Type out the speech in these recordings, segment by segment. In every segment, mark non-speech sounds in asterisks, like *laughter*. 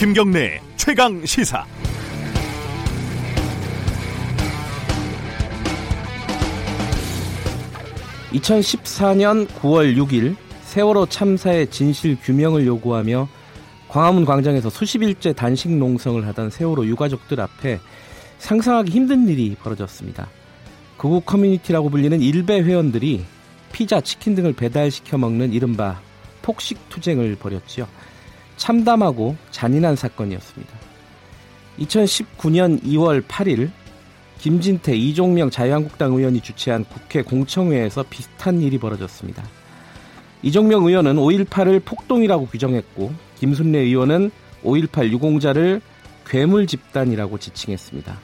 김경래 최강 시사. (2014년 9월 6일) 세월호 참사의 진실 규명을 요구하며 광화문 광장에서 수십 일째 단식 농성을 하던 세월호 유가족들 앞에 상상하기 힘든 일이 벌어졌습니다. 극우 커뮤니티라고 불리는 일베 회원들이 피자, 치킨 등을 배달시켜 먹는 이른바 폭식 투쟁을 벌였지요. 참담하고 잔인한 사건이었습니다. 2019년 2월 8일 김진태, 이종명 자유한국당 의원이 주최한 국회 공청회에서 비슷한 일이 벌어졌습니다. 이종명 의원은 5.18을 폭동이라고 규정했고 김순례 의원은 5.18 유공자를 괴물 집단이라고 지칭했습니다.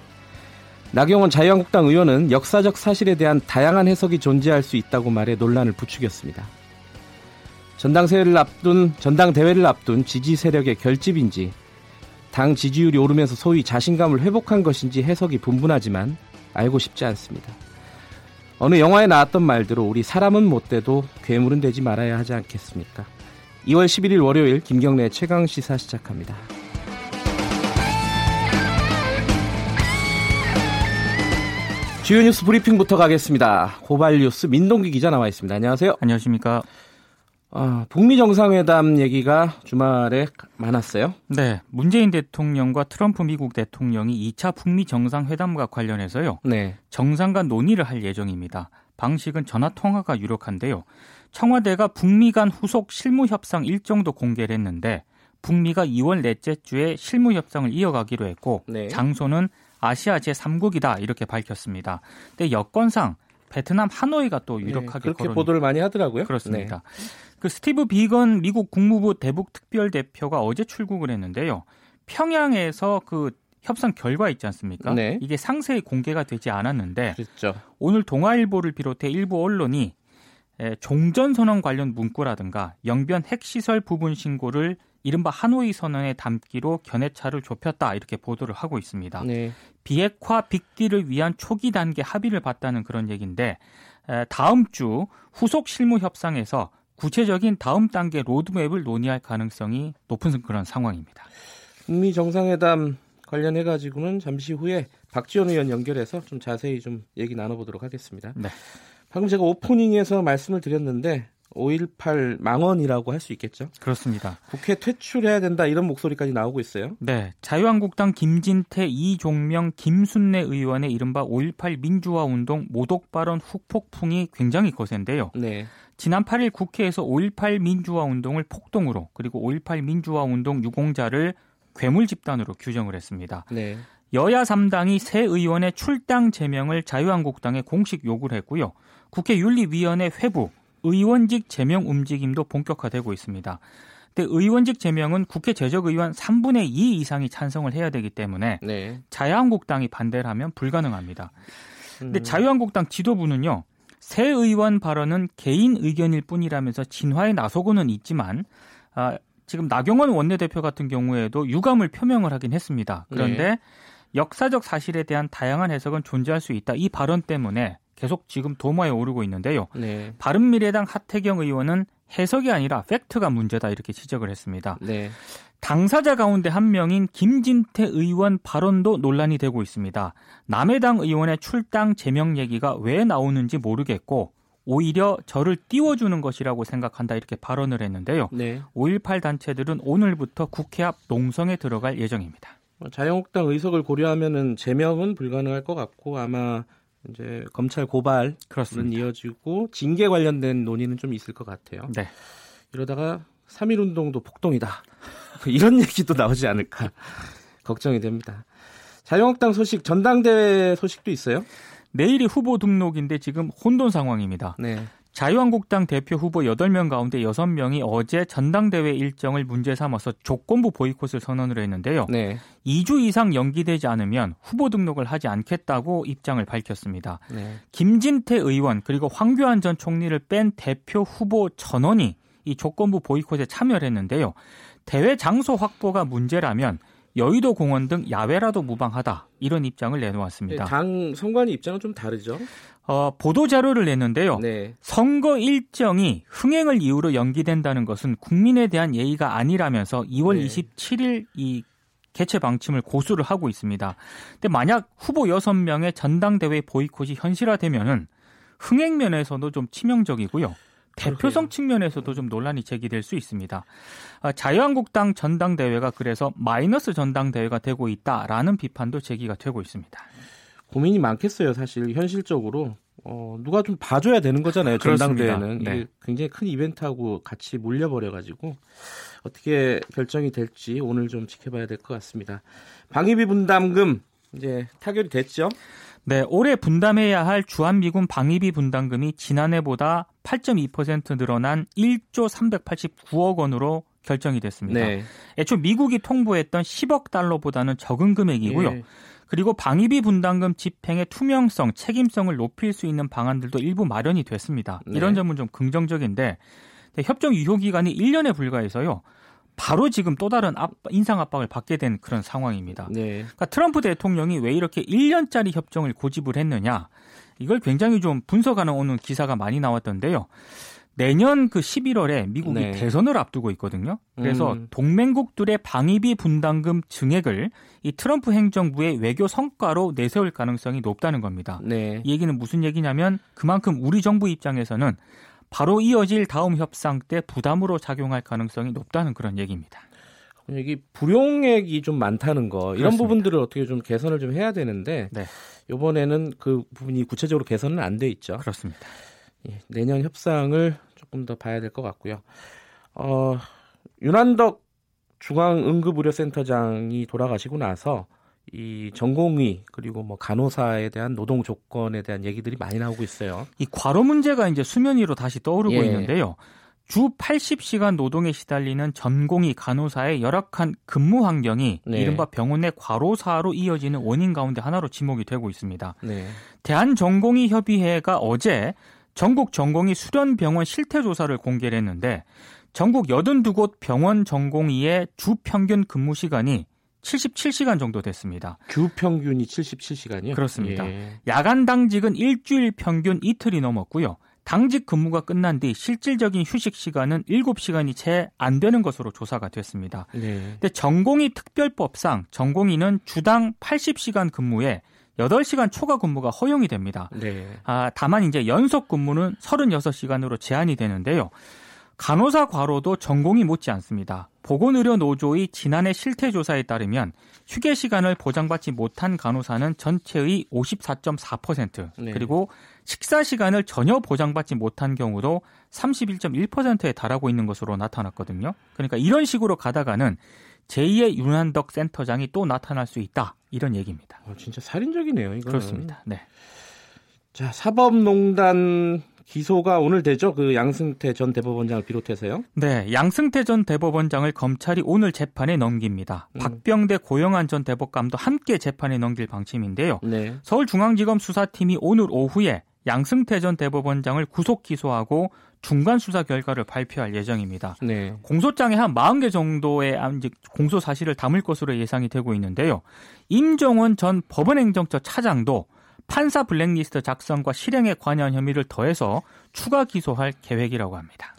나경원 자유한국당 의원은 역사적 사실에 대한 다양한 해석이 존재할 수 있다고 말해 논란을 부추겼습니다. 전당대회를 앞둔 전당대회를 앞둔 지지 세력의 결집인지 당 지지율이 오르면서 소위 자신감을 회복한 것인지 해석이 분분하지만 알고 싶지 않습니다. 어느 영화에 나왔던 말대로 우리 사람은 못 돼도 괴물은 되지 말아야 하지 않겠습니까? 2월 11일 월요일 김경래 최강 시사 시작합니다. 주요 뉴스 브리핑부터 가겠습니다. 고발 뉴스 민동기 기자 나와 있습니다. 안녕하세요. 안녕하십니까. 아, 북미 정상회담 얘기가 주말에 많았어요. 네, 문재인 대통령과 트럼프 미국 대통령이 2차 북미 정상회담과 관련해서요. 네. 정상 간 논의를 할 예정입니다. 방식은 전화 통화가 유력한데요. 청와대가 북미 간 후속 실무 협상 일정도 공개를 했는데 북미가 2월 넷째 주에 실무 협상을 이어가기로 했고 네. 장소는 아시아 제3국이다 이렇게 밝혔습니다. 근데 여건상 베트남 하노이가 또 네, 유력하게 네, 그렇게 거론... 보도를 많이 하더라고요. 그렇습니다. 네. 그 스티브 비건 미국 국무부 대북 특별 대표가 어제 출국을 했는데요. 평양에서 그 협상 결과 있지 않습니까? 네. 이게 상세히 공개가 되지 않았는데 그렇죠. 오늘 동아일보를 비롯해 일부 언론이 종전 선언 관련 문구라든가 영변 핵시설 부분 신고를 이른바 하노이 선언에 담기로 견해차를 좁혔다 이렇게 보도를 하고 있습니다. 네. 비핵화 빅딜을 위한 초기 단계 합의를 봤다는 그런 얘기인데 다음 주 후속 실무 협상에서 구체적인 다음 단계 로드맵을 논의할 가능성이 높은 그런 상황입니다. 북미 정상회담 관련해 가지고는 잠시 후에 박지원 의원 연결해서 좀 자세히 좀 얘기 나눠보도록 하겠습니다. 네. 방금 제가 오프닝에서 말씀을 드렸는데 5.18 망언이라고 할 수 있겠죠? 그렇습니다. 국회 퇴출해야 된다 이런 목소리까지 나오고 있어요. 네. 자유한국당 김진태, 이종명, 김순례 의원의 이른바 5.18 민주화 운동 모독 발언 후폭풍이 굉장히 거센데요. 네. 지난 8일 국회에서 5.18 민주화 운동을 폭동으로 그리고 5.18 민주화 운동 유공자를 괴물 집단으로 규정을 했습니다. 네. 여야 3당이 새 의원의 출당 제명을 자유한국당에 공식 요구를 했고요. 국회 윤리위원회 회부, 의원직 제명 움직임도 본격화되고 있습니다. 근데 의원직 제명은 국회 재적의원 3분의 2 이상이 찬성을 해야 되기 때문에 네. 자유한국당이 반대를 하면 불가능합니다. 근데 음. 자유한국당 지도부는요. 새 의원 발언은 개인 의견일 뿐이라면서 진화에 나서고는 있지만 아, 지금 나경원 원내대표 같은 경우에도 유감을 표명을 하긴 했습니다. 그런데 네. 역사적 사실에 대한 다양한 해석은 존재할 수 있다. 이 발언 때문에 계속 지금 도마에 오르고 있는데요. 네. 바른미래당 하태경 의원은 해석이 아니라 팩트가 문제다 이렇게 지적을 했습니다. 네. 당사자 가운데 한 명인 김진태 의원 발언도 논란이 되고 있습니다. 남해당 의원의 출당 제명 얘기가 왜 나오는지 모르겠고 오히려 저를 띄워주는 것이라고 생각한다 이렇게 발언을 했는데요. 네. 5.18 단체들은 오늘부터 국회 앞 농성에 들어갈 예정입니다. 자유한국당 의석을 고려하면은 제명은 불가능할 것 같고 아마 이제 검찰 고발은 그렇습니다. 이어지고 징계 관련된 논의는 좀 있을 것 같아요. 네. 이러다가 3.1 운동도 폭동이다. *laughs* 이런 얘기도 나오지 않을까 걱정이 됩니다. 자유한국당 소식 전당대회 소식도 있어요? 내일이 후보 등록인데 지금 혼돈 상황입니다. 네. 자유한국당 대표 후보 8명 가운데 6명이 어제 전당대회 일정을 문제 삼아서 조건부 보이콧을 선언을 했는데요. 네. 2주 이상 연기되지 않으면 후보 등록을 하지 않겠다고 입장을 밝혔습니다. 네. 김진태 의원 그리고 황교안 전 총리를 뺀 대표 후보 전원이 이 조건부 보이콧에 참여를 했는데요. 대회 장소 확보가 문제라면 여의도 공원 등 야외라도 무방하다 이런 입장을 내놓았습니다. 네, 당 선관위 입장은 좀 다르죠. 어, 보도 자료를 냈는데요. 네. 선거 일정이 흥행을 이유로 연기된다는 것은 국민에 대한 예의가 아니라면서 2월 네. 27일 이 개최 방침을 고수를 하고 있습니다. 근데 만약 후보 6명의 전당대회 보이콧이 현실화되면은 흥행 면에서도 좀 치명적이고요. 대표성 측면에서도 좀 논란이 제기될 수 있습니다. 아, 자유한국당 전당대회가 그래서 마이너스 전당대회가 되고 있다라는 비판도 제기가 되고 있습니다. 고민이 많겠어요, 사실 현실적으로. 어, 누가 좀 봐줘야 되는 거잖아요. 전당대회는 네. 굉장히 큰 이벤트하고 같이 몰려버려가지고 어떻게 결정이 될지 오늘 좀 지켜봐야 될 것 같습니다. 방위비 분담금 이제 타결이 됐죠? 네, 올해 분담해야 할 주한미군 방위비 분담금이 지난해보다 8.2% 늘어난 1조 389억 원으로 결정이 됐습니다. 네. 애초 미국이 통보했던 10억 달러보다는 적은 금액이고요. 네. 그리고 방위비 분담금 집행의 투명성, 책임성을 높일 수 있는 방안들도 일부 마련이 됐습니다. 네. 이런 점은 좀 긍정적인데 협정 유효 기간이 1년에 불과해서요. 바로 지금 또 다른 압, 인상 압박을 받게 된 그런 상황입니다. 네. 그러니까 트럼프 대통령이 왜 이렇게 1년짜리 협정을 고집을 했느냐 이걸 굉장히 좀 분석하는 오는 기사가 많이 나왔던데요. 내년 그 11월에 미국이 네. 대선을 앞두고 있거든요. 그래서 음. 동맹국들의 방위비 분담금 증액을 이 트럼프 행정부의 외교 성과로 내세울 가능성이 높다는 겁니다. 네. 이 얘기는 무슨 얘기냐면 그만큼 우리 정부 입장에서는 바로 이어질 다음 협상 때 부담으로 작용할 가능성이 높다는 그런 얘기입니다. 여기 불용액이 좀 많다는 거 이런 그렇습니다. 부분들을 어떻게 좀 개선을 좀 해야 되는데 네. 이번에는 그 부분이 구체적으로 개선은 안 돼 있죠. 그렇습니다. 예, 내년 협상을 조금 더 봐야 될 것 같고요. 어, 윤한덕 중앙응급의료센터장이 돌아가시고 나서 이 전공의 그리고 뭐 간호사에 대한 노동 조건에 대한 얘기들이 많이 나오고 있어요. 이 과로 문제가 이제 수면 위로 다시 떠오르고 예. 있는데요. 주 80시간 노동에 시달리는 전공의 간호사의 열악한 근무 환경이 네. 이른바 병원 내 과로사로 이어지는 원인 가운데 하나로 지목이 되고 있습니다. 네. 대한전공의 협의회가 어제 전국 전공의 수련 병원 실태 조사를 공개를 했는데 전국 82곳 병원 전공의의 주 평균 근무 시간이 77시간 정도 됐습니다. 주 평균이 77시간이요? 그렇습니다. 예. 야간 당직은 일주일 평균 이틀이 넘었고요. 당직 근무가 끝난 뒤 실질적인 휴식 시간은 7시간이 채 안 되는 것으로 조사가 됐습니다. 네. 근데 전공의 특별법상 전공의는 주당 80시간 근무에 8시간 초과 근무가 허용이 됩니다. 네. 아, 다만 이제 연속 근무는 36시간으로 제한이 되는데요. 간호사 과로도 전공이 못지 않습니다. 보건의료 노조의 지난해 실태 조사에 따르면 휴게 시간을 보장받지 못한 간호사는 전체의 54.4% 네. 그리고 식사 시간을 전혀 보장받지 못한 경우도 31.1%에 달하고 있는 것으로 나타났거든요. 그러니까 이런 식으로 가다가는 제2의 윤한덕 센터장이 또 나타날 수 있다. 이런 얘기입니다. 어, 진짜 살인적이네요. 이거는. 그렇습니다. 네. 자, 사법농단 기소가 오늘 되죠? 그 양승태 전 대법원장을 비롯해서요? 네, 양승태 전 대법원장을 검찰이 오늘 재판에 넘깁니다. 음. 박병대 고영한 전 대법감도 함께 재판에 넘길 방침인데요. 네. 서울중앙지검 수사팀이 오늘 오후에 양승태 전 대법원장을 구속 기소하고 중간 수사 결과를 발표할 예정입니다. 네. 공소장에 한 40개 정도의 공소 사실을 담을 것으로 예상이 되고 있는데요. 임종원 전 법원행정처 차장도 판사 블랙리스트 작성과 실행에 관여한 혐의를 더해서 추가 기소할 계획이라고 합니다.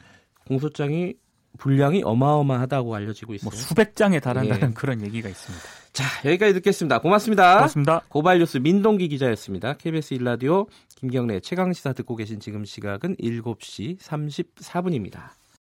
공소장이 분량이 어마어마하다고 알려지고 있어요. 뭐 수백 장에 달한다는 예. 그런 얘기가 있습니다. 자, 여기까지 듣겠습니다. 고맙습니다. 고맙습니다. 고발 뉴스 민동기 기자였습니다. KBS 일라디오 김경래 최강 시사 듣고 계신 지금 시각은 7시 34분입니다.